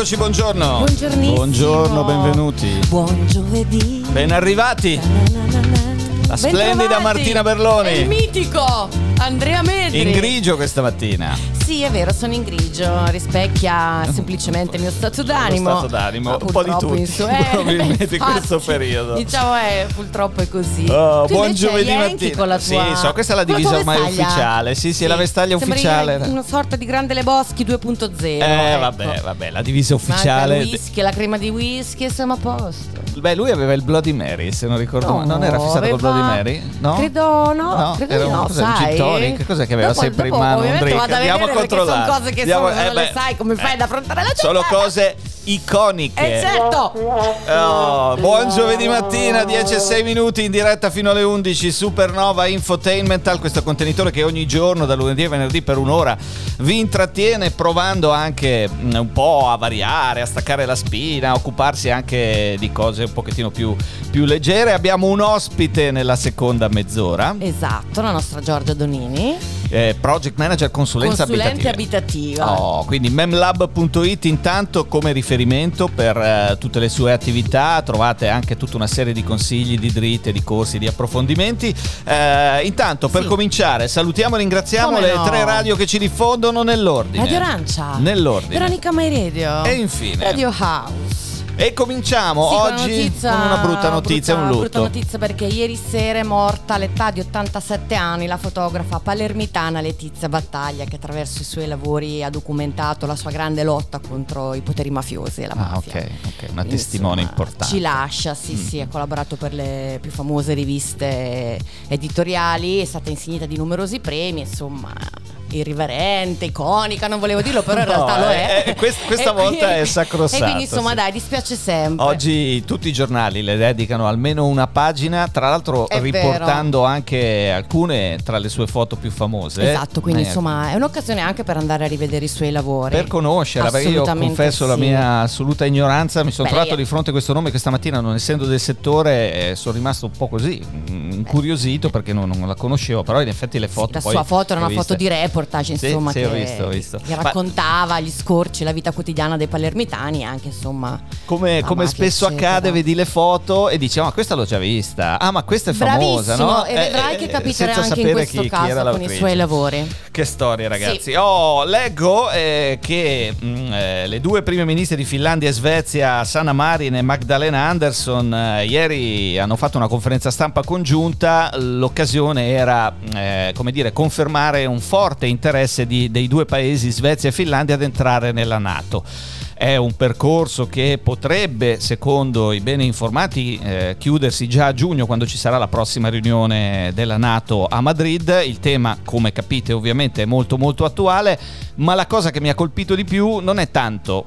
Eccoci, buongiorno. Buongiorno, benvenuti. Buon giovedì. Ben arrivati. La splendida. Martina Berloni. Il mitico Andrea In grigio questa mattina. Sì, è vero, sono in grigio. Rispecchia semplicemente il mio stato d'animo. Lo stato d'animo, un po' di tutti, in su- eh, probabilmente in questo periodo. Diciamo, eh, purtroppo è così. Oh, buon giovedì mattina. Con la tua... Sì, so, questa è la divisa tua ormai ufficiale. Sì, sì, è la vestaglia Sembra ufficiale. Una sorta di grande Leboschi 2.0. Eh, ecco. vabbè, vabbè, la divisa Manca ufficiale. il whisky, la crema di whisky e siamo a posto. Beh, lui aveva il Bloody Mary, se non ricordo No, male. Non era fissato col aveva- Bloody Mary? No? Credo no, credo era un, no, cos'è, un sai? gin tonic? Cos'è che aveva Dopo- sempre in dopo mano? Un drink? vado a Andiamo a controllare. sono cose che Andiamo- sono- eh, beh, sai come fai ad affrontare la gente. Sono cose iconiche. Eh certo! Oh, buon giovedì mattina, 10 e 6 minuti in diretta fino alle 11, Supernova Infotainmental, questo contenitore che ogni giorno, da lunedì a venerdì per un'ora, vi intrattiene provando anche mm, un po' a variare, a staccare la spina, a occuparsi anche di cose un pochettino più, più leggere. Abbiamo un ospite nella seconda mezz'ora, Esatto, la nostra Giorgia Donini, eh, Project Manager Consulenza consulente Abitativa. abitativa. Oh, quindi memlab.it intanto come riferimento per eh, tutte le sue attività, trovate anche tutta una serie di consigli, di dritte, di corsi, di approfondimenti. Eh, intanto per Sì. cominciare salutiamo e ringraziamo Come le no? tre radio che ci diffondono nell'ordine. Radio Arancia. Nell'ordine. Veronica Mai Radio. E infine. Radio House. E cominciamo Sì, con oggi notizia- con una brutta notizia, brutta- un lutto. Brutta notizia perché ieri sera è morta all'età di 87 anni la fotografa palermitana Letizia Battaglia che attraverso i suoi lavori ha documentato la sua grande lotta contro i poteri mafiosi e la Ah, mafia. ok, ok, una Insomma, testimone importante. Ci lascia, sì, Mm. sì, ha collaborato per le più famose riviste editoriali, è stata insignita di numerosi premi, insomma, irriverente, iconica, non volevo dirlo, però in No, realtà lo eh, è. eh, quest- questa volta quindi- è sacrosanto, E quindi insomma, sì. dai, dispiace sempre. Oggi tutti i giornali le dedicano almeno una pagina, tra l'altro È riportando anche alcune tra le sue foto più famose. Esatto, quindi Eh, insomma è un'occasione anche per andare a rivedere i suoi lavori. Per conoscerla, perché io confesso la sì. mia assoluta ignoranza, mi sono Beh, trovato lei- di fronte a questo nome questa mattina, non essendo del settore, eh, sono rimasto un po' così, mm, incuriosito perché non, non la conoscevo, però in effetti le Sì, foto... la poi sua foto era una foto viste. di reportage, Sì, insomma, sì, che, ho visto, ho visto. che Ma- raccontava gli scorci, la vita quotidiana dei palermitani, anche insomma. Come, come mafia, spesso eccetera. accade, vedi le foto e dici: "Ah, Ma questa l'ho già vista. Ah, ma questa è famosa, Bravissimo, no? e vedrai Eh, che eh, capiterà anche in questo chi- chi caso era con i suoi lavori. Che storia, ragazzi. Oh, leggo eh, che mm, eh, le due prime ministre di Finlandia e Svezia, Sanna Marin e Magdalena Andersson, eh, ieri hanno fatto una conferenza stampa congiunta. L'occasione era, eh, come dire, confermare un forte interesse di- dei due paesi, Svezia e Finlandia, ad entrare nella Nato. È un percorso che potrebbe, secondo i bene informati, eh, chiudersi già a giugno quando ci sarà la prossima riunione della Nato a Madrid. Il tema, come capite, ovviamente è molto molto attuale, ma la cosa che mi ha colpito di più non è tanto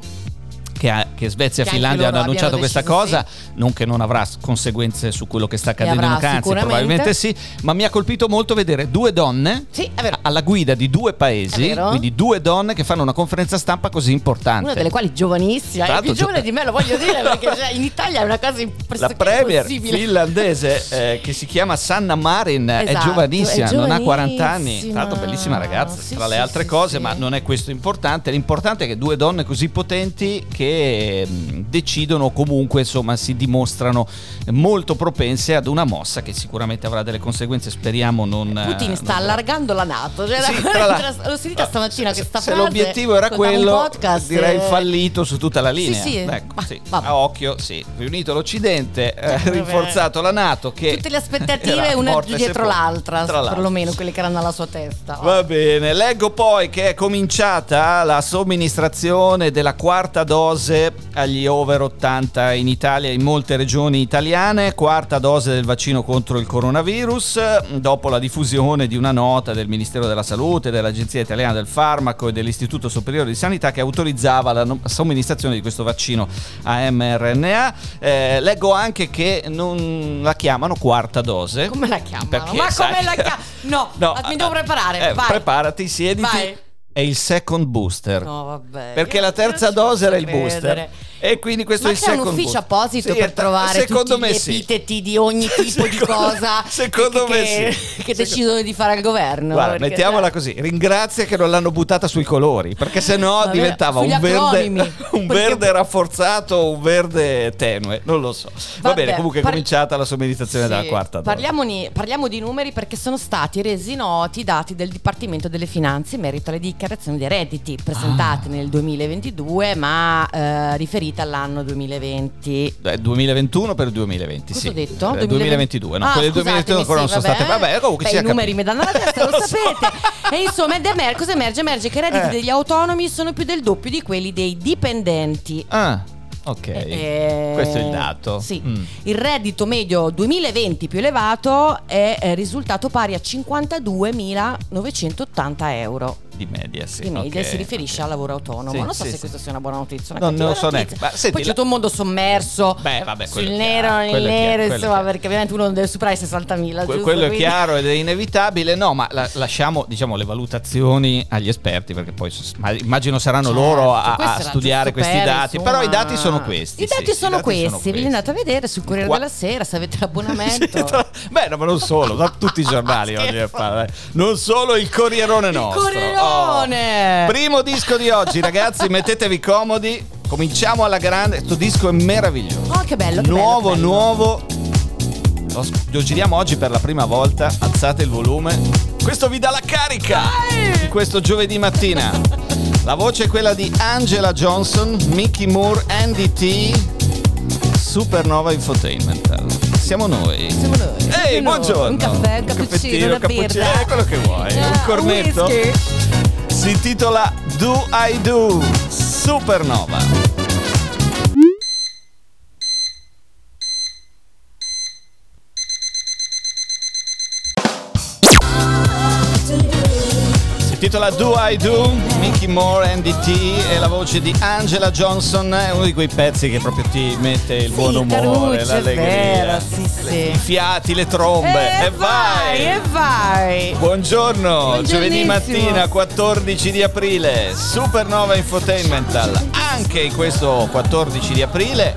che, ha- che Svezia e Finlandia hanno annunciato questa deciso cosa, non che non avrà conseguenze su quello che sta accadendo in Ucraina, probabilmente sì, ma mi ha colpito molto vedere due donne Sì, è alla guida di due paesi, È quindi due donne che fanno una conferenza stampa così importante. Una delle quali giovanissima, è più giovane gio- di me, lo voglio dire, perché cioè, in Italia è una cosa la pressoché premier impossibile. finlandese eh, che si chiama Sanna Marin è Esatto, giovanissima, è non ha 40 anni, giovanissima. tra l'altro bellissima ragazza, Sì, tra le sì, altre sì, cose, sì. ma non è questo importante, l'importante è che due donne così potenti che mh, decidono comunque, insomma, si dimostrano molto propense ad una mossa che sicuramente avrà delle conseguenze, speriamo non Putin sta non- allargando la Nato. Cioè, Sì, l'altro- l'ho sentita stamattina se, questa se frase. l'obiettivo era quello, podcast, direi eh, fallito su tutta la linea. sì. Ecco, sì. vabbè. A occhio, sì. Riunito l'Occidente, eh, vabbè. rinforzato la Nato che Tutte le aspettative, una dietro l'altra, perlomeno quelle che erano alla sua testa. Va bene, leggo poi che è cominciata la somministrazione della quarta dose agli over 80 in Italia e in molte regioni italiane, quarta dose del vaccino contro il coronavirus, dopo la diffusione di una nota del Ministero della Salute, dell'Agenzia Italiana del Farmaco e dell'Istituto Superiore di Sanità che autorizzava la somministrazione di questo vaccino a mRNA. Eh, leggo anche che non la chiamano quarta dose. Come la chiamano? Perché, Ma sai- come la chiamano? No, No, mi devo preparare. eh, preparati, siediti. Vai. È il second booster. No, vabbè. Perché io la terza dose era il booster. E quindi questo Ma è il c'è un second ufficio apposito Sì, per trovare tutti gli sì. epiteti di ogni tipo di Secondo- cosa secondo che, me che- sì. che decidono di fare al governo. Guarda, mettiamola così, ringrazia che non l'hanno buttata sui colori, perché sennò Vabbè, diventava un verde, un verde rafforzato un verde tenue, non lo so. Va Vabbè, bene, comunque è par- cominciata la somministrazione Sì, della quarta parliamo di numeri perché sono stati resi noti i dati del Dipartimento delle Finanze in merito alle dichiarazioni dei redditi presentate Ah. nel 2022 ma eh, riferite all'anno 2020. Eh, 2021 per il 2020, Cosa sì. ho detto? Eh, 2022, no, Ah, quelle del 2021 ancora non sono scusatemi, state. Vabbè, comunque Beh, i numeri capito. mi danno la testa, lo, Lo so. sapete. E insomma, ed emer- cosa emerge? Emerge che i redditi Eh. degli autonomi sono più del doppio di quelli dei dipendenti. Ah, ok. Eh, Questo è il dato. Sì. Mm. Il reddito medio 2020 più elevato è eh, risultato pari a 52.980 euro. Di media, sì. Di media ok, si riferisce ok. al lavoro autonomo. Sì, non so sì, se questa sia una buona notizia. Una Non- non cattiva so neanche. Poi c'è tutto un mondo sommerso Beh, vabbè, sul è nero, nel è nero, è insomma, perché ovviamente uno non deve superare i 60.000. Que- quello è Quindi- chiaro ed è inevitabile. No, ma la- lasciamo diciamo, le valutazioni agli esperti, perché poi immagino saranno Certo, loro a, a studiare questi dati. Però i dati sono questi. I dati sì, sono i dati questi. Vi andate a vedere sul Corriere Qua- della Sera se avete l'abbonamento. Beh, no, ma non solo, da tutti i giornali oggi. Non solo il Corrierone nostro. Corrierone! Oh. Primo disco di oggi, ragazzi, mettetevi comodi. Cominciamo alla grande. Questo disco è meraviglioso. Oh, che bello, che nuovo, bello, nuovo. Lo, lo giriamo oggi per la prima volta. Alzate il volume. Questo vi dà la carica. Di questo giovedì mattina. La voce è quella di Angela Johnson, Mickey Moore, Andy T. Supernova Infotainment. Siamo noi. Siamo noi. Ehi, Noi. buongiorno. Un caffè, un cappuccino, una cappuccino, eh, quello che vuoi. Eh, un cornetto. whisky. Si intitola Do I Do Supernova. Si intitola Do I Do, Mickey Moore, Andy T e la voce di Angela Johnson è uno di quei pezzi che proprio ti mette il Sì, buon umore, Caruccio, l'allegria. vero, sì, sì. I fiati, le trombe E e vai! e vai. Buongiorno, giovedì mattina 14 di aprile, Supernova Infotainmental. Anche in questo 14 di aprile,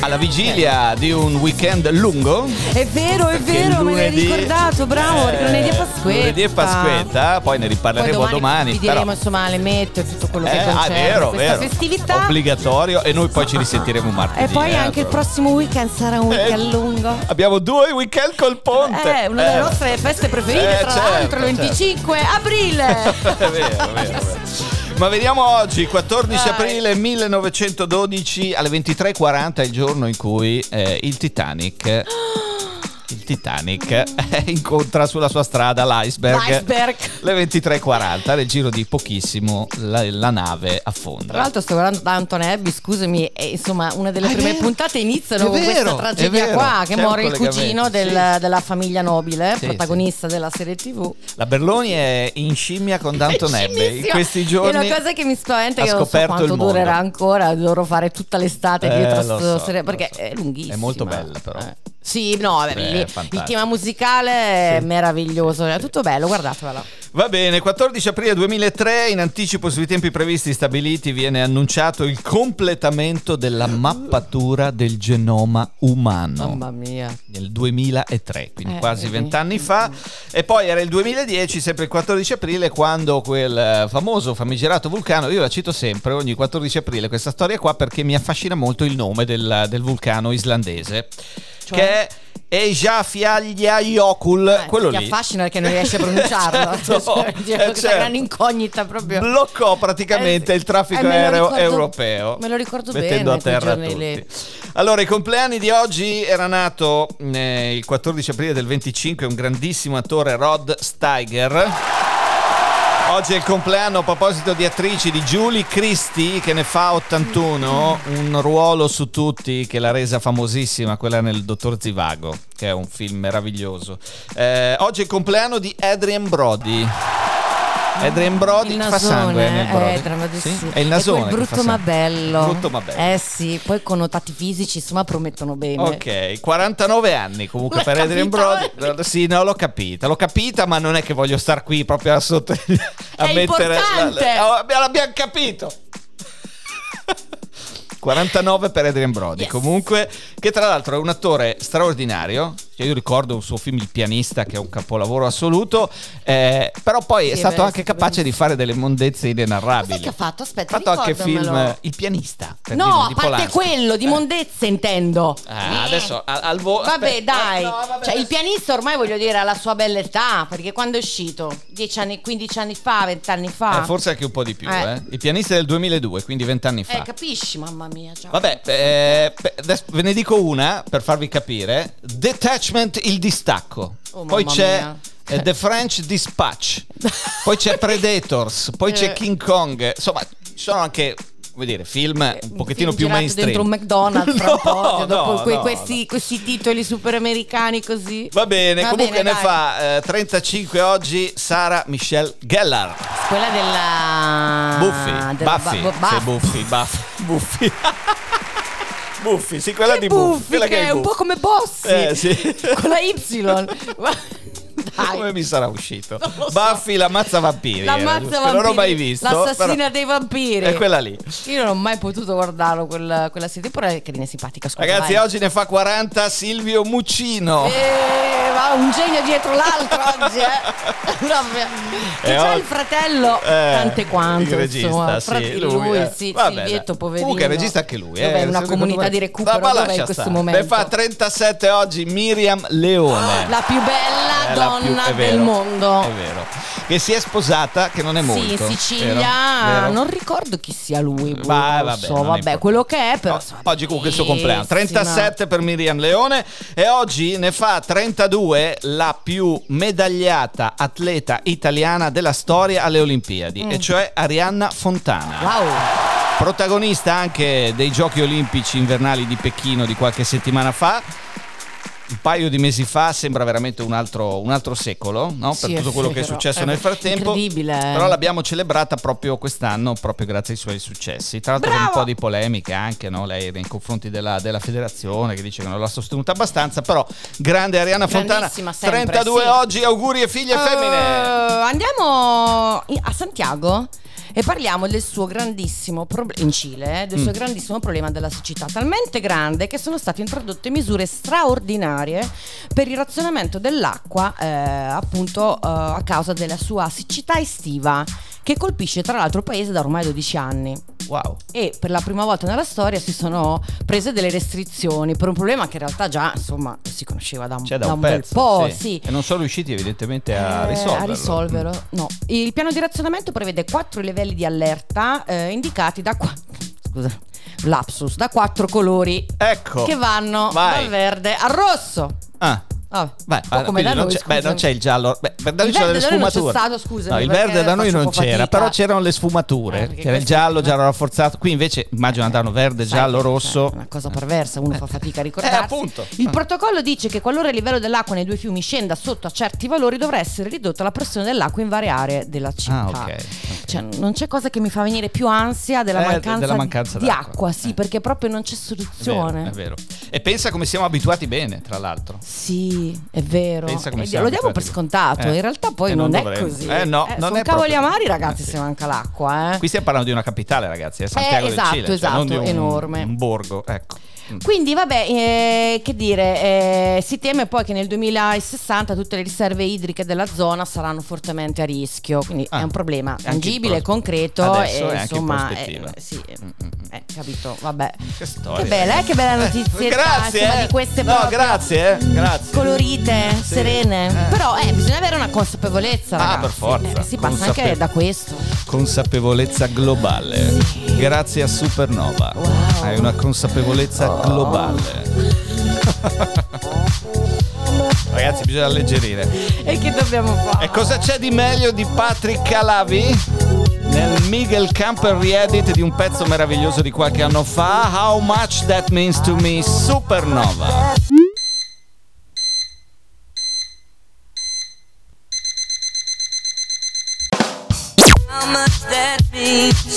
alla vigilia di un weekend lungo. È vero, è vero, me l'hai ricordato, bravo, eh, perché lunedì è Pasquetta. Lunedì è Pasquetta, poi ne riparleremo Poi domani. Vi però- diremo insomma le mette, tutto quello che Eh, ah, vero, vero. festività. Obbligatorio e noi poi ci risentiremo martedì. e poi eh, anche il però. prossimo weekend sarà un weekend Eh, lungo. Abbiamo due weekend col ponte. Eh, una delle Eh, nostre feste preferite, Eh, tra certo, l'altro, il certo. 25 aprile. è vero, è vero, è vero. Ma vediamo oggi, 14 Vai. aprile 1912 alle 23.40 è il giorno in cui eh, il Titanic il Titanic eh, incontra sulla sua strada l'iceberg. L'iceberg. Le 23.40, nel giro di pochissimo la, la nave affonda. Tra l'altro sto guardando Downton Abbey, scusami, e insomma una delle Ah, è prime vero. puntate iniziano È con vero, questa è tragedia vero. qua, che muore il cugino sì. del- della famiglia nobile, Sì, protagonista della serie tv. La Berloni è in scimmia con Downton È Abbey. In questi giorni la cosa che mi spaventa è che non so quanto durerà ancora, dovrò fare tutta l'estate Eh, dietro so, serie- perché so. è lunghissima. È molto bella, però. Eh. Sì, no, vabbè, è il fantastico. tema musicale è Sì. meraviglioso, è tutto bello, guardatevela. Va bene, 14 aprile 2003, in anticipo sui tempi previsti stabiliti, viene annunciato il completamento della mappatura del genoma umano. Mamma mia. Nel 2003, quindi Eh, quasi vent'anni fa. E poi era il 2010, sempre il 14 aprile, quando quel eh, famoso famigerato vulcano, io la cito sempre ogni 14 aprile questa storia qua perché mi affascina molto il nome del, del vulcano islandese, Cioè? che è Eyjafjallajökull, Eh, quello ti lì. affascina perché non riesci a pronunciarlo. Certo, Cioè, eh, questa certo. grande incognita proprio. bloccò praticamente Eh, il traffico eh, me aereo ricordo- europeo. me lo ricordo mettendo bene, a terra tutti. Allora, i compleanni di oggi era nato eh, il 14 aprile del 25 un grandissimo attore Rod Steiger. Oggi è il compleanno a proposito di attrici di Julie Christie che ne fa 81, un ruolo su tutti che l'ha resa famosissima, quella nel Dottor Zivago, che è un film meraviglioso. Eh, oggi è il compleanno di Adrian Brody. Adrian Brody il fa sangue nasone, eh, Brody, Sì? È il nasone. Che brutto ma bello. Brutto ma bello. Eh sì, poi connotati fisici, insomma, promettono bene. Ok, 49 anni comunque L'hai per Adrian capita? Brody. Sì, no, l'ho capita, l'ho capita, ma non è che voglio star qui proprio a sotto a È mettere importante! Oh, l'abbiamo capito. 49 per Adrian Brody, Yes. comunque, che tra l'altro è un attore straordinario. Cioè, io ricordo un suo film Il pianista, che è un capolavoro assoluto, eh, però poi è Sì, stato beh, anche è capace di fare delle mondezze inenarrabili. Cos'è che ha fatto? Aspetta, Ha fatto anche film Il pianista. per No, dire, a parte Polanski. quello, di Eh. mondezze intendo. Ah, adesso al, al volo. Vabbè, dai. No, vabbè, cioè, il pianista ormai voglio dire ha la sua bella età, perché quando è uscito? 10 anni, 15 anni fa, 20 anni fa. Eh, forse anche un po' di più, Eh. eh. Il pianista è del 2002, quindi vent'anni fa. Eh, capisci, mamma mia. Già. Vabbè, eh, ve ne dico una per farvi capire. Detachment, il distacco. Oh, poi c'è mia. eh, The French Dispatch. poi c'è Predators. Poi c'è Eh. King Kong. Insomma, ci sono anche, come dire, film un pochettino Film più mainstream. dentro un McDonald's No, cioè, dopo no, que- no, questi, titoli super americani così. Va bene, Va comunque bene, ne dai. fa eh, 35 oggi Sara Michelle Gellar. Quella della Buffy, della Buffy, ba- Buff- Buffy, Buffy, Buffy. Buffy, sì, quella Che di Buffy, quella che che è un po' come Bossy. Eh, sì. Con la Y. Dai. Come mi sarà uscito? So. Buffy l'ammazza vampiri. La mazza giusto, che vampiri, Non l'ho mai visto. L'assassina però dei vampiri. È quella lì. Io non ho mai potuto guardarlo quella, quella serie, però è carina e simpatica. Scusa, Ragazzi, vai. oggi ne fa 40 Silvio Muccino. Eh, va un genio dietro l'altro oggi, eh. Vabbè. Che Eh, c'ha oh- il fratello, Eh, tante quante, il regista, insomma. sì, Frate- lui, lui, eh. sì, Vabbè, Silvietto, poverino. Comunque è regista anche lui. Dov'è eh, una comunità me- di recupero, lascia in questo stare. momento? Ne fa 37 oggi Miriam Leone. La più bella Più- donna è vero, del mondo. È vero. Che si è sposata, che non è molto. Sì, in? Sicilia, Vero? non ricordo chi sia lui. boh, Va- non vabbè, so, vabbè, quello che è, però. No, oggi comunque è il suo compleanno bellissima. 37 per Miriam Leone e oggi ne fa 32 la più medagliata atleta italiana della storia alle Olimpiadi e cioè Arianna Fontana Mm. Wow. protagonista anche dei giochi olimpici invernali di Pechino di qualche settimana fa un paio di mesi fa sembra veramente un altro, un altro secolo no? Per tutto quello che è successo È nel frattempo incredibile. però l'abbiamo celebrata proprio quest'anno proprio grazie ai suoi successi tra l'altro con un po' di polemiche anche no? lei nei confronti della, della federazione che dice che non l'ha sostenuta abbastanza però grande Ariana Fontana sempre, 32 sì. oggi auguri e figlie femmine Eh, andiamo in- a Santiago e parliamo del suo grandissimo problema in Cile, eh, del Mm. suo grandissimo problema della siccità, talmente grande che sono state introdotte misure straordinarie per il razionamento dell'acqua, eh, appunto eh, a causa della sua siccità estiva, che colpisce tra l'altro il paese da ormai 12 anni. wow E per la prima volta nella storia si sono prese delle restrizioni per un problema che in realtà già insomma si conosceva da un, c'è da, da un, bel pezzo po', sì. sì. e non sono riusciti evidentemente a Eh, risolverlo a risolverlo. No. Il piano di razionamento prevede quattro livelli di allerta eh, indicati da qua- scusa, lapsus, da quattro colori ecco che vanno Vai. dal verde al rosso. ah Un po' ah, come da non, noi, c'è, beh, non c'è il giallo. Beh, per da noi c'erano le non sfumature. stato, scusami, No, il verde da noi non c'era, fatica. però c'erano le sfumature. Eh, c'era il giallo, giallo rafforzato. Qui invece immagino andavano verde, giallo, rosso. cioè, una cosa perversa, uno fa fatica a ricordarsi. Eh, appunto. Il protocollo dice che qualora il livello dell'acqua nei due fiumi scenda sotto a certi valori dovrà essere ridotta la pressione dell'acqua in varie aree della città. Ah, ok. ok. Cioè, non c'è cosa che mi fa venire più ansia della, Eh, mancanza, della mancanza di d'acqua. acqua, sì, Eh. perché proprio non c'è È vero, soluzione. è vero. E pensa come siamo abituati bene, tra l'altro. Sì, è vero. Lo diamo per scontato, Eh. in realtà poi E non, non è così. Eh, no, non sono è cavoli amari, ragazzi, Eh, sì. se manca l'acqua, eh. Qui stiamo parlando di una capitale, ragazzi, è Santiago Eh, esatto, del Cile, cioè non di esatto, un, enorme. un borgo, ecco. Mm. Quindi vabbè, eh, che dire, eh, si teme poi che nel 2060 tutte le riserve idriche della zona saranno fortemente a rischio, quindi Ah, è un problema in tangibile, pros- concreto e in insomma, prospettiva. eh, sì, Mm, mm, mm. eh, capito, vabbè. Che storia. Che bella, eh, che bella notizia. grazie, insomma, eh. di queste No, grazie, eh, grazie. colorite, Sì. serene. Eh. Però eh, bisogna avere una consapevolezza, Ah, ragazzi. per forza. Eh, si passa Consape- anche da questo. Consapevolezza globale. Grazie a Supernova. Wow. Hai una consapevolezza globale. ragazzi, bisogna alleggerire. E che dobbiamo fare? E cosa c'è di meglio di Patrick Calavi? Nel Miguel Camper riedit di un pezzo meraviglioso di qualche anno fa, How Much That Means to Me, Supernova. How much that means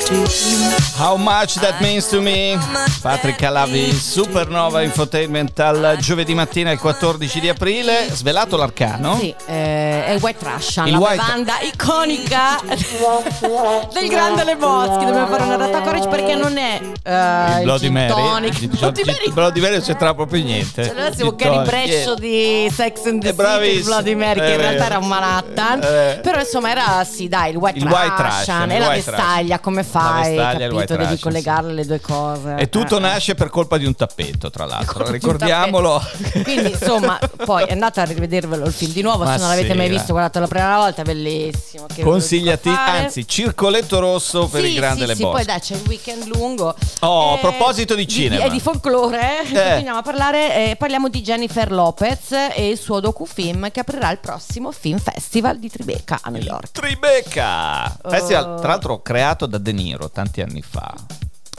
to me? Patrick Calavi, Supernova Infotainment al giovedì mattina il 14 di aprile. Svelato l'arcano? Sì, eh, è il White Russian, Il la White- bevanda iconica del grande Lebowski. Dobbiamo fare una data courage perché non è eh, il Bloody Mary. tonic. Il Bloody Mary. Bloody Mary non c'entrava proprio niente. Cioè, noi siamo Gary Brescio di Sex and the È City. Bloody Mary, che È in realtà vero. era un Manhattan. Eh. Però insomma era sì, dai, il White Il Russian White Russian, e il la vestaglia, come La fai? capito? Devi collegare le due cose. E tutto Eh. nasce per colpa di un tappeto, tra l'altro. Di Ricordiamolo. Quindi insomma, poi andate a rivedervelo il film di nuovo. Ma se non l'avete sì, mai dai. visto, guardatelo la prima volta, bellissimo. Consigliati, anzi, circoletto rosso per sì, il grande sì, Le sì, poi dai, c'è il weekend lungo. Oh, a proposito di cinema. E di folklore, Eh. continuiamo a parlare. eh, parliamo di Jennifer Lopez e il suo docufilm che aprirà il prossimo Film Festival di Tribeca a New York. Tribeca! Festival, tra l'altro, creato da De Niro tanti anni fa.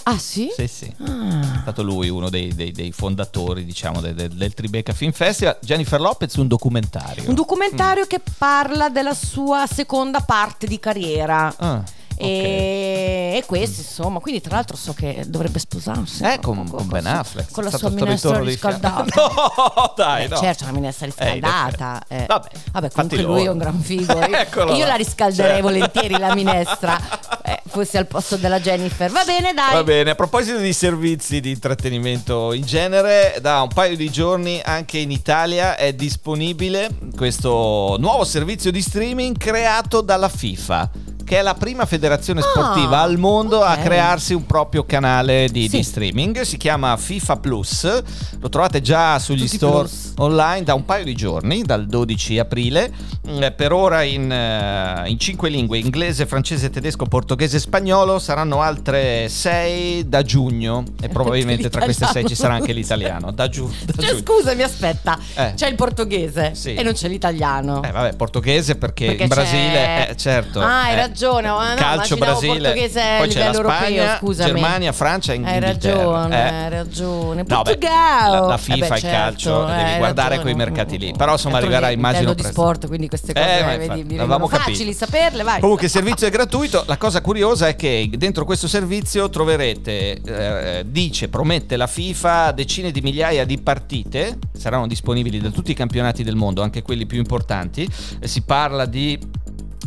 Ah, sì? Sì, sì. È Ah. stato lui uno dei, dei- dei fondatori, diciamo, del, del- del Tribeca Film Festival. Jennifer Lopez, un documentario. Un documentario che parla della sua seconda parte di carriera. Ah, ok. E, e questo insomma quindi tra l'altro so che dovrebbe sposarsi Eh, no? con, con Ben Affleck. con la sua minestra riscaldata No, dai, Eh, no. certo, una minestra riscaldata. Eh, eh. Vabbè, Vabbè, comunque lui è loro. un gran figo. Io, Eccolo io la riscalderei Cioè. volentieri la minestra. eh, fossi al posto della Jennifer. Va bene, dai. Va bene, a proposito di servizi di intrattenimento in genere, da un paio di giorni anche in Italia è disponibile questo nuovo servizio di streaming creato dalla FIFA, che è la prima federazione sportiva Ah, al mondo a ok. crearsi un proprio canale di, Sì. di streaming. Si chiama FIFA Plus, lo trovate già sugli Tutti store plus. online da un paio di giorni, dal 12 aprile. Mm, Per ora in, eh, in cinque lingue, inglese, francese, tedesco, portoghese e spagnolo, saranno altre sei da giugno e probabilmente tra queste sei ci sarà anche l'italiano. Da, giu- da Cioè, giugno. scusami, aspetta. Eh. C'è il portoghese Sì. e non c'è l'italiano. Eh vabbè, portoghese perché, Perché in c'è- Brasile, eh, certo. Ah, hai eh, ragione, no, calcio Brasile, poi c'è la Spagna, europeo, scusami. Germania, Francia e Hai Inghilterra. ragione, eh. hai ragione. No, beh, Portogallo. la, la Eh FIFA, beh, il certo, calcio, eh, devi hai guardare ragione. quei mercati lì. Però insomma arriverà immagino di sport, quindi queste cose Eh, vedi, infatti, vengono facili saperle, vai. Comunque il servizio è gratuito, la cosa curiosa è che dentro questo servizio troverete, eh, dice, promette la FIFA, decine di migliaia di partite, saranno disponibili da tutti i campionati del mondo, anche quelli più importanti, Eh, si parla di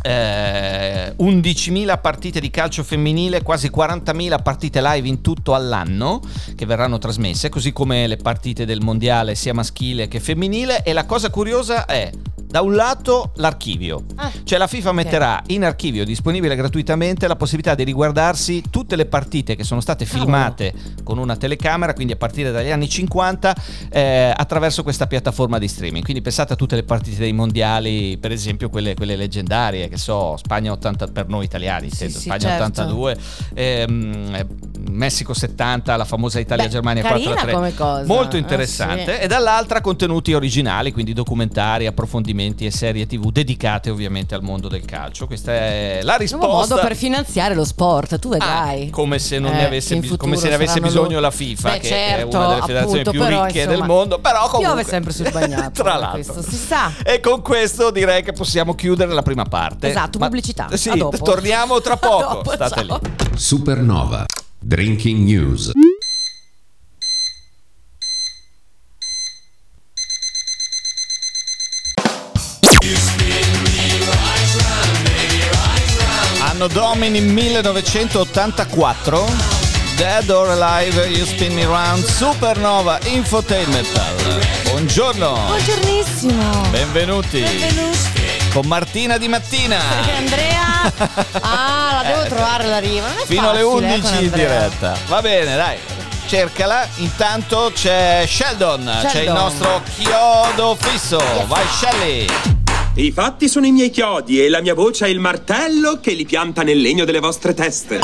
eh, 11.000 partite di calcio femminile, quasi 40.000 partite live in tutto all'anno che verranno trasmesse, così come le partite del mondiale sia maschile che femminile. E la cosa curiosa è da un lato l'archivio, Ah. cioè la FIFA metterà in archivio disponibile gratuitamente la possibilità di riguardarsi tutte le partite che sono state Cavolo. filmate con una telecamera, quindi a partire dagli anni 50, eh, attraverso questa piattaforma di streaming. Quindi pensate a tutte le partite dei mondiali, per esempio quelle, quelle leggendarie, che so, Spagna 80 per noi italiani, Sì, sì, Spagna certo. 82, ehm, eh, Messico 70, la famosa Italia-Germania Beh, carina 4-3. come cosa. Molto Eh, interessante. sì. E dall'altra contenuti originali, quindi documentari, approfondimenti e serie tv dedicate ovviamente al mondo del calcio. Questa è la risposta. modo per finanziare lo sport, tu vedrai. Ah, come se non ne Eh, avesse, in bis- come se ne avesse bisogno loro. la FIFA, Beh, che certo, è una delle federazioni appunto, più però, ricche insomma, del mondo. Però comunque, piove sempre sul bagnato, Tra l'altro. questo si sa. E con questo direi che possiamo chiudere la prima parte. Esatto, pubblicità. Sì, A dopo. torniamo tra poco. dopo, State ciao. lì. Supernova. Drinking News. Anno Domini 1984. Dead or Alive, You Spin Me Round, Supernova Infotainment. Buongiorno, Buongiornissimo. benvenuti Benvenuti. Con Martina di mattina. Perché Andrea Ah, la devo trovare la riva. Non è Eh. Fino alle facile, eh, 11 con in diretta. Va bene, dai. Cercala. Intanto c'è Sheldon, c'è il Sheldon. nostro chiodo fisso. Vai Shelly. I fatti sono i miei chiodi e la mia voce è il martello che li pianta nel legno delle vostre teste.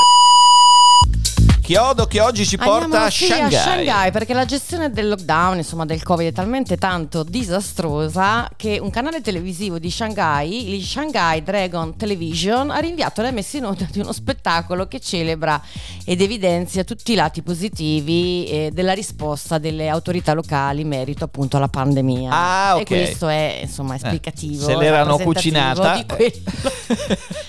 Chiodo che oggi ci porta Andiamo a sì, Shanghai. a Shanghai perché la gestione del lockdown, insomma del Covid è talmente tanto disastrosa che un canale televisivo di Shanghai, il Shanghai Dragon Television, ha rinviato la messa in onda di uno spettacolo che celebra ed evidenzia tutti i lati positivi eh, della risposta delle autorità locali in merito appunto alla pandemia. Ah, ok. E questo è insomma esplicativo. se l'erano cucinata. di quello.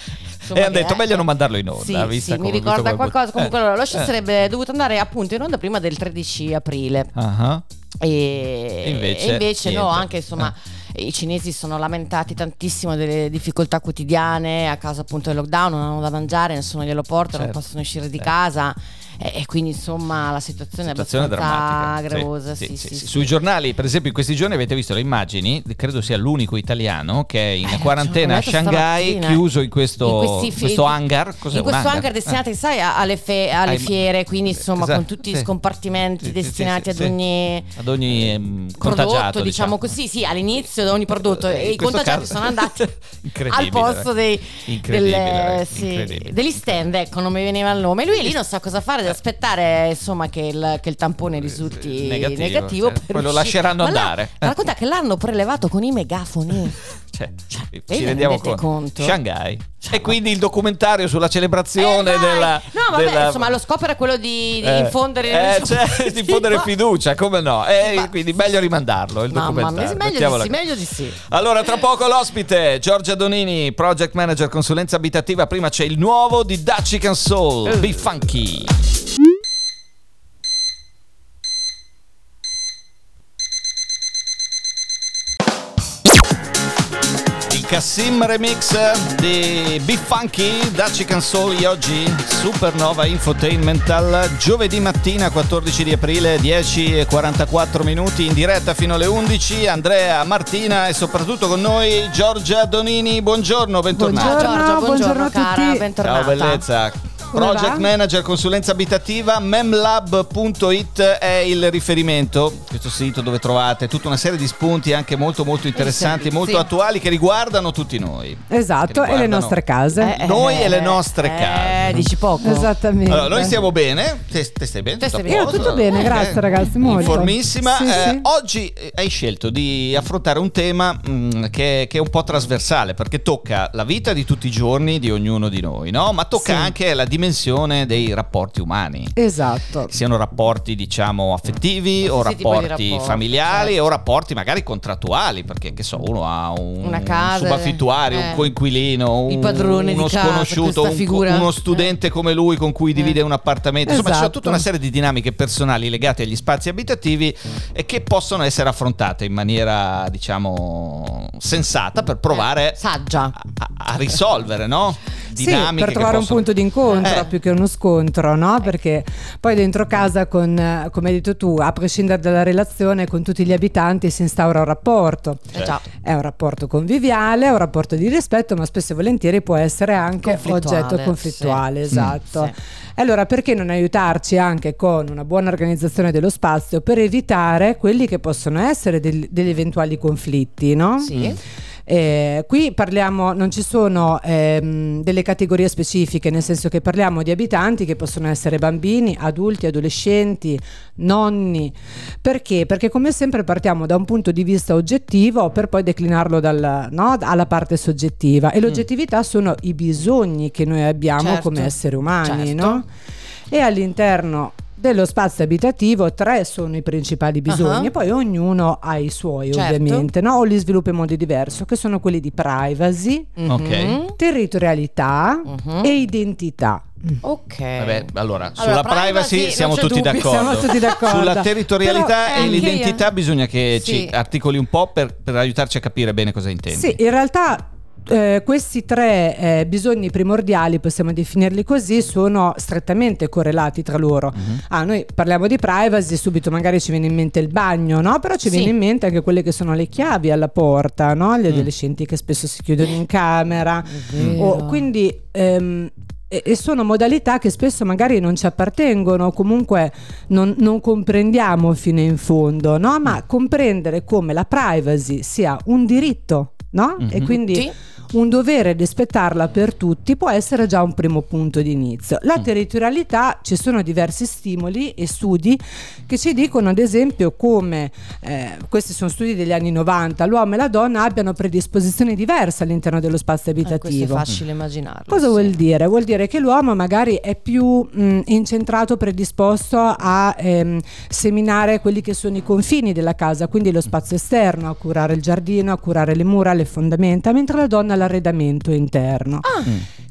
Insomma, E hanno detto è- meglio non mandarlo in onda. Sì, vista sì, mi ricorda qualcosa. Comunque, Eh. allora, lo show Eh. sarebbe dovuto andare appunto in onda prima del 13 aprile. Ah, E invece, e invece no, anche insomma. Eh. I cinesi sono lamentati tantissimo delle difficoltà quotidiane a causa appunto del lockdown, non hanno da mangiare, nessuno glielo porta, non Certo, possono uscire di certo. casa e, e quindi insomma la situazione, Situazione è abbastanza drammatica. gravosa. Sì, Sì, sì. Sui giornali, per esempio, in questi giorni avete visto le immagini, credo sia l'unico italiano che è in Eh, quarantena a Shanghai, chiuso in questo, In fi- questo hangar. Cos'è in questo hangar? hangar destinati, sai, a- alle, fe- alle Ai- fiere, quindi insomma Esatto, con tutti sì. i scompartimenti destinati ad ogni Ad ogni ehm, contagiato, prodotto, diciamo così, sì, all'inizio di ogni prodotto Eh, e i contagiati caso- sono andati al posto dei, delle- degli stand, ecco, non mi veniva il nome. Lui lì non sa cosa fare, deve aspettare insomma che il, che il tampone risulti Negativo, negativo. per Poi lo lasceranno andare. ma racconta che l'hanno prelevato con i megafoni. Cioè, vi ci rendiamo conto. conto? Shanghai. Cioè, e quindi il documentario sulla celebrazione Eh, della. No, vabbè, della- insomma, lo scopo era quello di, di Eh, infondere eh, cioè, di infondere fiducia, come no? Eh, Ma- quindi meglio rimandarlo il Mamma mia, documentario. meglio mettiamola di sì, meglio di sì. Allora, tra poco l'ospite, Giorgia Donini, project manager consulenza abitativa. Prima c'è il nuovo di Dutch Can Soul, Eh. Be Funky. Cassim remix di Be Funky, Dutch Can Soul oggi, Supernova Infotainmental, giovedì mattina 14 di aprile, 10 e 44 minuti in diretta fino alle 11. Andrea, Martina e soprattutto con noi Giorgia Donini. Buongiorno, bentornata. Ciao Buongiorno, Giorgia, buongiorno, buongiorno a cara, tutti. bentornata. Ciao bellezza. Come Project va? Manager Consulenza Abitativa, memlab.it è il riferimento, questo sito dove trovate tutta una serie di spunti anche molto molto interessanti, molto attuali che riguardano tutti noi. Esatto, e le nostre case. Eh, Noi eh, e le nostre eh, case. dici poco. Esattamente. Allora, noi stiamo bene? Te, te stai bene? Te stai bene? Io tutto bene, grazie, ragazzi, molto. Informissima. Sì, Eh, sì. Oggi eh, hai scelto di affrontare un tema mh, che, che è un po' trasversale perché tocca la vita di tutti i giorni di ognuno di noi, no? Ma tocca Sì. anche la dimensione dei rapporti umani. Esatto. Siano rapporti, diciamo, affettivi o di rapporti, rapporti, familiari certo. o rapporti magari contrattuali, perché che so, uno ha un, Una casa, un subaffittuario, eh. un coinquilino, Il un- padrone di uno casa, sconosciuto, un- figura. uno studente come lui con cui divide un appartamento. Insomma, ci sono Esatto. tutta una serie di dinamiche personali legate agli spazi abitativi e che possono essere affrontate in maniera, diciamo, sensata per provare Eh, saggia. a, a risolvere, no? Sì, Dinamiche per che trovare un possono- punto d'incontro Eh. più che uno scontro, no? Perché poi dentro casa, con, eh, come hai detto tu, a prescindere dalla relazione con tutti gli abitanti si instaura un rapporto. Eh già. È un rapporto conviviale, è un rapporto di rispetto, ma spesso e volentieri può essere anche Conflittuale, oggetto conflittuale, sì. esatto. Mm, E Allora, perché non aiutarci anche con una buona organizzazione dello spazio per evitare quelli che possono essere del- degli eventuali conflitti, no? Sì. Eh, qui parliamo, non ci sono ehm, delle categorie specifiche, nel senso che parliamo di abitanti che possono essere bambini, adulti, adolescenti, nonni. Perché? Perché come sempre partiamo da un punto di vista oggettivo per poi declinarlo dal- no, alla parte soggettiva. E l'oggettività sono i bisogni che noi abbiamo Certo, come esseri umani, certo. no? E all'interno dello spazio abitativo tre sono i principali bisogni e poi ognuno ha i suoi Certo. ovviamente, no? o li sviluppa in modo diverso, che sono quelli di privacy. Mhm. territorialità Mhm. e identità. Ok. Vabbè, allora, Allora, sulla privacy, privacy siamo tutti. Siamo tutti d'accordo. Sulla territorialità e anche l'identità io- bisogna che Sì. ci articoli un po' per, per aiutarci a capire bene cosa intendi. Sì, in realtà eh, questi tre eh, bisogni primordiali, possiamo definirli così, sono strettamente correlati tra loro. Mhm. Ah, noi parliamo di privacy, subito magari ci viene in mente il bagno, no? Però ci Sì. viene in mente anche quelle che sono le chiavi alla porta, no? Mm. Gli adolescenti che spesso si chiudono in camera. O- quindi ehm, e e sono modalità che spesso magari non ci appartengono o comunque non, non comprendiamo fino in fondo, no? ma comprendere come la privacy sia un diritto no? e Mhm. quindi Sì. Un dovere rispettarla per tutti può essere già un primo punto di inizio. La Mm. territorialità, ci sono diversi stimoli e studi che ci dicono ad esempio come, eh, questi sono studi degli anni 90, l'uomo e la donna abbiano predisposizioni diverse all'interno dello spazio Eh, questo è abitativo. facile immaginarlo. Cosa sì. vuol dire? Vuol dire che l'uomo magari è più mh, incentrato, predisposto a ehm, seminare quelli che sono i confini della casa, quindi lo spazio esterno, a curare il giardino, a curare le mura, le fondamenta, mentre la donna l'arredamento interno.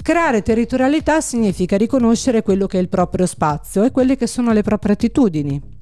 Creare territorialità significa riconoscere quello che è il proprio spazio e quelle che sono le proprie attitudini.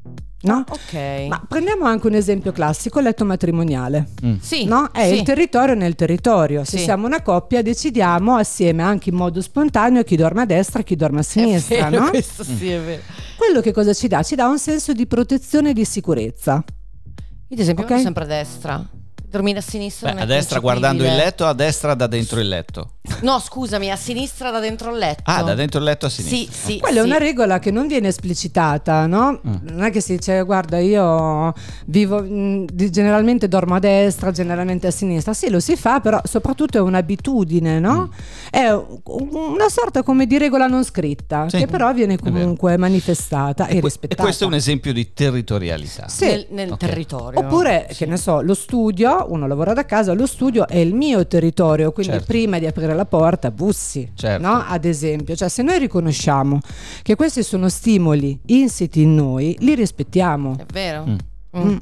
No? Ok. Ma prendiamo anche un esempio classico, letto matrimoniale. sì, No? È sì. il territorio nel territorio. Se Sì. siamo una coppia, decidiamo assieme anche in modo spontaneo chi dorme a destra e chi dorme a sinistra. È vero, no? Questo sì, è vero. Quello che cosa ci dà? Ci dà un senso di protezione e di sicurezza. Io ad esempio Ok. vado sempre a destra. Dormire a sinistra Beh, non a è destra guardando il letto, a destra da dentro il letto. No, scusami, a sinistra da dentro il letto. Ah, da dentro il letto a Sì, sinistra. sì. Quella è sì. una regola che non viene esplicitata, no? Mm. Non è che si dice, guarda, io vivo, mh, di- generalmente dormo a destra, generalmente a sinistra. Sì, lo si fa, però soprattutto è un'abitudine, no? Mm. È un- una sorta come di regola non scritta, Sì. che però viene comunque manifestata e, E que- rispettata. E questo è un esempio di territorialità. Sì. Nel, nel Ok. territorio. Oppure, che ne so, lo studio, uno lavora da casa, lo studio è il mio territorio, quindi Certo. prima di aprire la porta bussi, Certo. no? Ad esempio, cioè se noi riconosciamo che questi sono stimoli insiti in noi, li rispettiamo. È vero. Mm. Mm.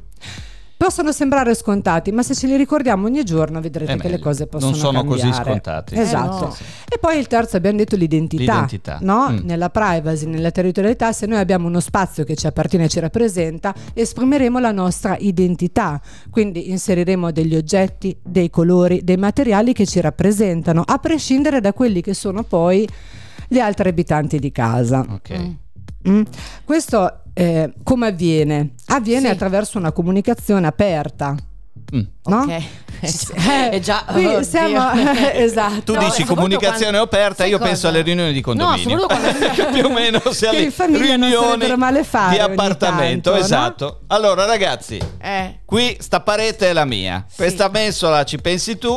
Possono sembrare scontati, ma se ce li ricordiamo ogni giorno vedrete che le cose possono Non sono così cambiare. scontati. Esatto. Eh, no. E poi il terzo abbiamo detto l'identità, L'identità. no? Mm. Nella privacy, nella territorialità, se noi abbiamo uno spazio che ci appartiene e ci rappresenta, esprimeremo la nostra identità. Quindi inseriremo degli oggetti, dei colori, dei materiali che ci rappresentano, a prescindere da quelli che sono poi gli altri abitanti di casa. Ok. Mm. Mm. Questo eh, come avviene? Avviene Sì. attraverso una comunicazione aperta. Mm. No? Ok. Eh, già qui oddio. siamo- esatto. Tu No, dici comunicazione quando- aperta, io cosa? penso alle riunioni di condominio. No, quando- Più o meno Che alle in famiglia non riunioni male fare di appartamento, tanto, no? esatto. Allora ragazzi, Eh. qui sta parete è la mia, questa mensola ci pensi tu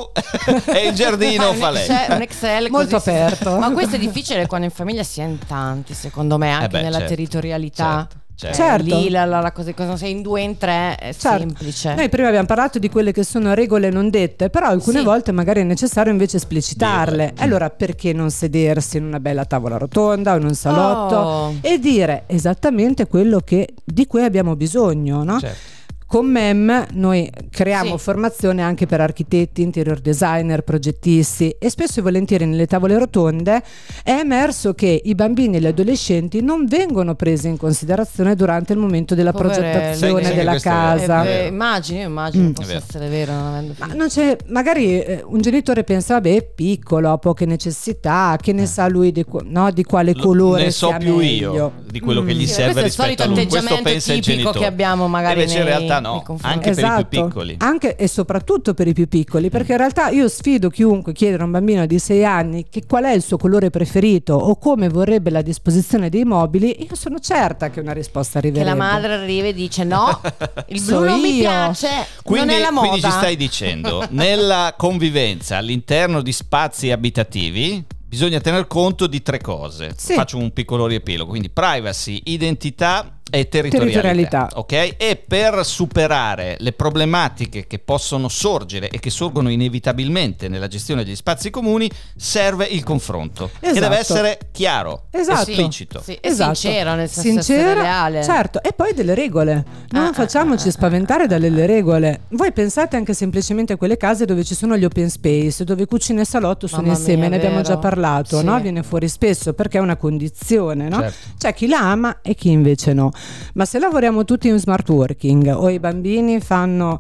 e il giardino fa lei. Excel, un Excel Molto si- aperto. Ma questo è difficile quando in famiglia si è in tanti, secondo me, anche Eh beh, nella certo, territorialità. certo, certo. Eh, Certo. Lì la, la, la cosa, cosa sei in due, in tre, è Certo. semplice. Noi prima abbiamo parlato di quelle che sono regole non dette, però alcune Sì. volte magari è necessario invece esplicitarle. E Allora perché non sedersi in una bella tavola rotonda o in un salotto Oh. e dire esattamente quello che- di cui abbiamo bisogno, no? Certo. Con MEM noi creiamo Sì. formazione anche per architetti, interior designer, progettisti e spesso e volentieri nelle tavole rotonde è emerso che i bambini e gli adolescenti non vengono presi in considerazione durante il momento della Poverelli. Progettazione che della è casa. Eh, vero. beh, immagino, immagino Mm. possa È essere vero. Non avendo Ma non c'è, magari eh, un genitore pensa, vabbè, è piccolo, ha poche necessità, che ne sa lui di, no, di quale Eh. Lo- colore ne so sia più meglio. io di quello che gli Mm. Sì, serve questo è il rispetto solito a lui. Questo atteggiamento pensa il tipico genitore. che abbiamo magari Invece in nei- realtà nei no, anche per i Esatto, più piccoli. anche e soprattutto per i più piccoli, perché in realtà io sfido chiunque chiedere a un bambino di 6 anni che qual è il suo colore preferito o come vorrebbe la disposizione dei mobili, io sono certa che una risposta Che arriverebbe. la madre arriva e dice no, il So blu non mi io. piace, Quindi, non è la moda. quindi ci stai dicendo, nella convivenza all'interno di spazi abitativi bisogna tener conto di tre cose. Sì. Faccio un piccolo riepilogo, quindi privacy, identità e territorialità. Territorialità. Ok? E per superare le problematiche che possono sorgere e che sorgono inevitabilmente nella gestione degli spazi comuni, serve il confronto. Che Esatto. deve essere chiaro, Esatto. esplicito. Sì, e sincero, nel senso Sincero, leale. Certo, e poi delle regole. Non Ah, ah, facciamoci ah, spaventare dalle regole. Voi pensate anche semplicemente a quelle case dove ci sono gli open space, dove cucina e salotto sono Mamma insieme, mia, ne abbiamo già parlato, Sì. no? Viene fuori spesso perché è una condizione, no? Certo. C'è chi la ama e chi invece no. Ma se lavoriamo tutti in smart working o i bambini fanno,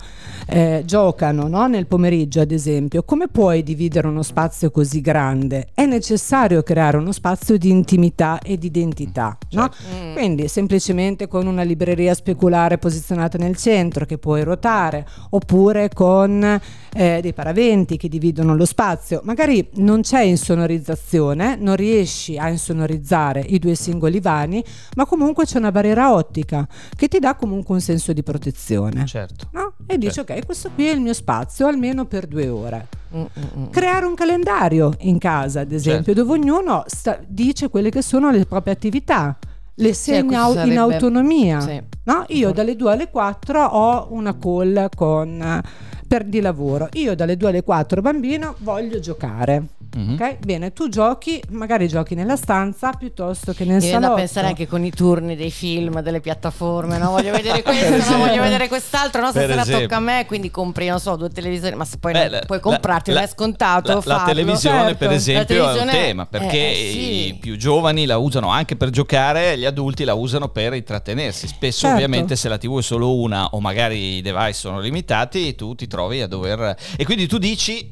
eh, giocano no? nel pomeriggio ad esempio, come puoi dividere uno spazio così grande? È necessario creare uno spazio di intimità e di identità. no? Certo. Mm. Quindi semplicemente con una libreria speculare posizionata nel centro che puoi ruotare, oppure con eh, dei paraventi che dividono lo spazio. Magari non c'è insonorizzazione, non riesci a insonorizzare i due singoli vani, ma comunque c'è una barriera ottica che ti dà comunque un senso di protezione. Certo. No? E dici ok, questo qui è il mio spazio almeno per due ore. Mm, mm, mm. Creare un calendario in casa, ad esempio, Certo. dove ognuno sta- dice quelle che sono le proprie attività, le segna questo au- in autonomia. Sì. No? Io dalle 2 alle 4 ho una call con, per di lavoro. Io dalle 2 alle 4 bambino voglio giocare. Mhm. Ok? Bene, tu giochi, magari giochi nella stanza piuttosto che nel viene salotto. da pensare anche con i turni dei film, delle piattaforme, no? Voglio vedere questo, no? voglio vedere quest'altro, no? Stasera esempio. tocca a me, quindi compri, non so, due televisori, ma se poi Beh, non la- puoi la- comprarti, non la- è scontato La, la televisione, Certo. per La esempio, è un televisione- tema perché eh, sì. i più giovani la usano anche per giocare, gli adulti la usano per intrattenersi. Spesso, Certo. ovviamente, se la TV è solo una o magari i device sono limitati, tu ti trovi a dover. E quindi tu dici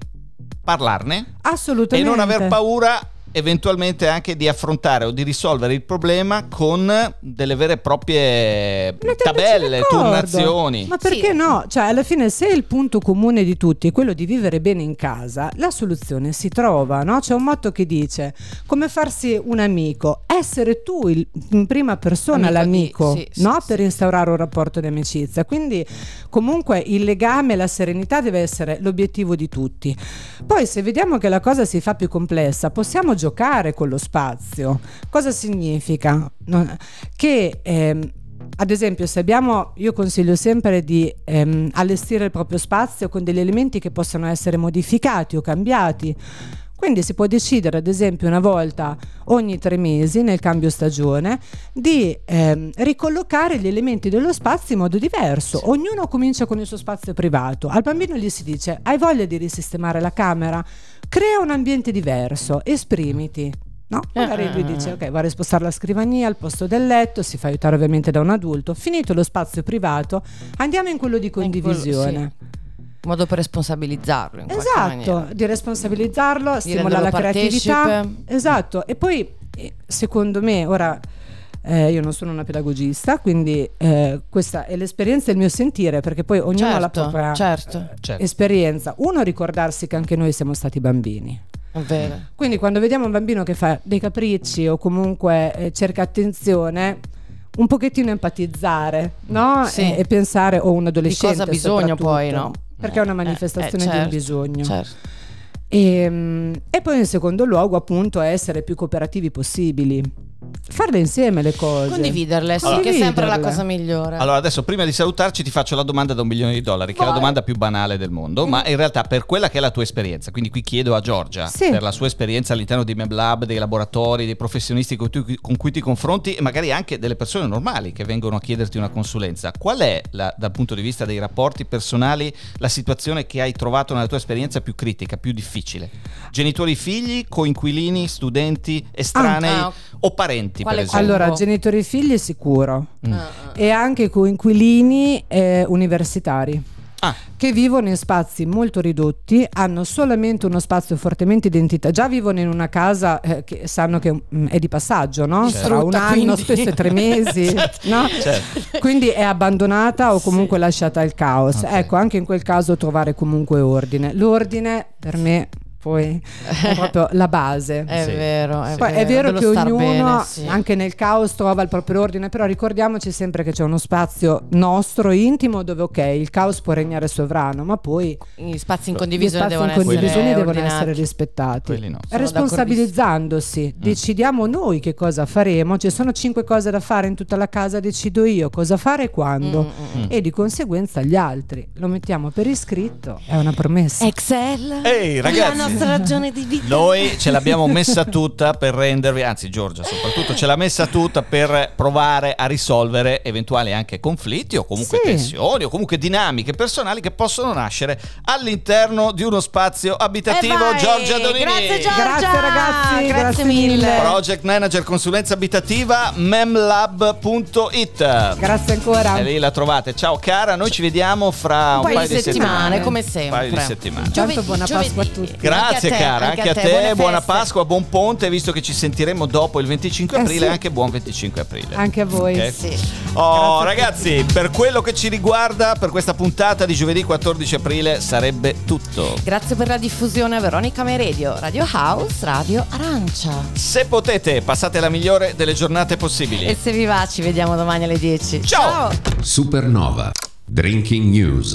parlarne e Assolutamente. non aver paura eventualmente anche di affrontare o di risolvere il problema con delle vere e proprie tabelle, d'accordo. turnazioni. Ma perché Sì. no? Cioè, alla fine, se il punto comune di tutti è quello di vivere bene in casa, la soluzione si trova, no? C'è un motto che dice: come farsi un amico, essere tu il- in prima persona Amico di- l'amico, sì, sì, no? sì. Per instaurare un rapporto di amicizia. Quindi, comunque, il legame, la serenità deve essere l'obiettivo di tutti. Poi, se vediamo che la cosa si fa più complessa, possiamo giocare con lo spazio. Cosa significa? Che ehm, ad esempio, se abbiamo, io consiglio sempre di ehm, allestire il proprio spazio con degli elementi che possono essere modificati o cambiati. Quindi si può decidere, ad esempio, una volta ogni tre mesi nel cambio stagione di ehm, ricollocare gli elementi dello spazio in modo diverso. Ognuno comincia con il suo spazio privato. Al bambino gli si dice: Hai voglia di risistemare la camera? Crea un ambiente diverso, esprimiti. No? Magari lui dice: Ok, vorrei spostare la scrivania al posto del letto, si fa aiutare ovviamente da un adulto. Finito lo spazio privato, andiamo in quello di quello- condivisione. Sì. modo per responsabilizzarlo in qualche Esatto, maniera. di responsabilizzarlo, Di stimola la creatività. partecipe. Esatto, e poi eh, secondo me ora eh, io non sono una pedagogista, quindi eh, questa è l'esperienza e il mio sentire, perché poi ognuno ha la Certo, propria certo. Certo. esperienza. Uno ricordarsi che anche noi siamo stati bambini. Vero. Quindi quando vediamo un bambino che fa dei capricci o comunque eh, cerca attenzione, un pochettino empatizzare, no? Sì. E, e pensare o un adolescente cosa ha bisogno poi, no? Perché è una Eh, manifestazione eh, di un certo, bisogno. certo. E, mm, e poi in secondo luogo appunto essere più cooperativi possibili. Farle insieme le cose. Condividerle, sì, Allora- che è sempre la cosa migliore. Allora, adesso prima di salutarci ti faccio la domanda da un milione di dollari, che è la domanda più banale del mondo, ma in realtà per quella che è la tua esperienza, quindi qui chiedo a Giorgia, Sì. per la sua esperienza all'interno di MemLab, dei laboratori, dei professionisti con, tu- con cui ti confronti e magari anche delle persone normali che vengono a chiederti una consulenza, qual è, la- dal punto di vista dei rapporti personali, la situazione che hai trovato nella tua esperienza più critica, più difficile? Genitori, figli, coinquilini, studenti, estranei Ah, ah. o parenti, Quale per esempio? Allora, genitori e figli sicuro. Mm. Ah, ah. E anche coinquilini eh, universitari. Ah, che vivono in spazi molto ridotti, hanno solamente uno spazio fortemente identità, già vivono in una casa eh, che sanno che mm, è di passaggio, no? Certo. Sarà un anno, quindi. spesso è tre mesi, no? certo. Quindi è abbandonata o comunque lasciata al caos. Ok. Ecco, anche in quel caso trovare comunque ordine. L'ordine per me poi è proprio la base. È Sì. vero, è Poi vero. è vero che ognuno, bene, sì. anche nel caos, trova il proprio ordine, però ricordiamoci sempre che c'è uno spazio nostro, intimo, dove ok, il caos può regnare sovrano, ma poi Gli spazi in gli condivisione spazi in devono essere condivisione devono ordinati. essere rispettati. No. Responsabilizzandosi, decidiamo noi che cosa faremo. Ci sono cinque cose da fare in tutta la casa, decido io cosa fare e quando. Mm, mm, mm. E di conseguenza gli altri lo mettiamo per iscritto, è una promessa. Excel Ehi, è ragazzi. Nostra ragione di vita. Noi ce l'abbiamo messa tutta per rendervi, anzi Giorgia soprattutto ce l'ha messa tutta per provare a risolvere eventuali anche conflitti o comunque Sì. tensioni o comunque dinamiche personali che possono nascere all'interno di uno spazio abitativo. Giorgia Donini. Grazie Giorgia. Grazie, ragazzi, grazie, grazie mille. mille. Project Manager Consulenza Abitativa memlab.it Grazie ancora. E lì la trovate. Ciao cara, noi ci vediamo fra un, Un paio di settimane, come Un paio di sempre. settimane. Tanto buona Giovedì, Pasqua a giovedì. tutti. Grazie Grazie Anche te, cara, anche anche a a te. te, buona feste. Pasqua, buon ponte, visto che ci sentiremo dopo il 25 Eh aprile, sì. anche buon 25 aprile. Anche a voi. Ok? Sì. Oh, ragazzi, per quello che ci riguarda, per questa puntata di giovedì 14 aprile sarebbe tutto. Grazie per la diffusione a Veronica Mai Radio, Radio House, Radio Arancia. Se potete, passate la migliore delle giornate possibili. E se vi va, ci vediamo domani alle 10. Ciao. Supernova. Drinking News.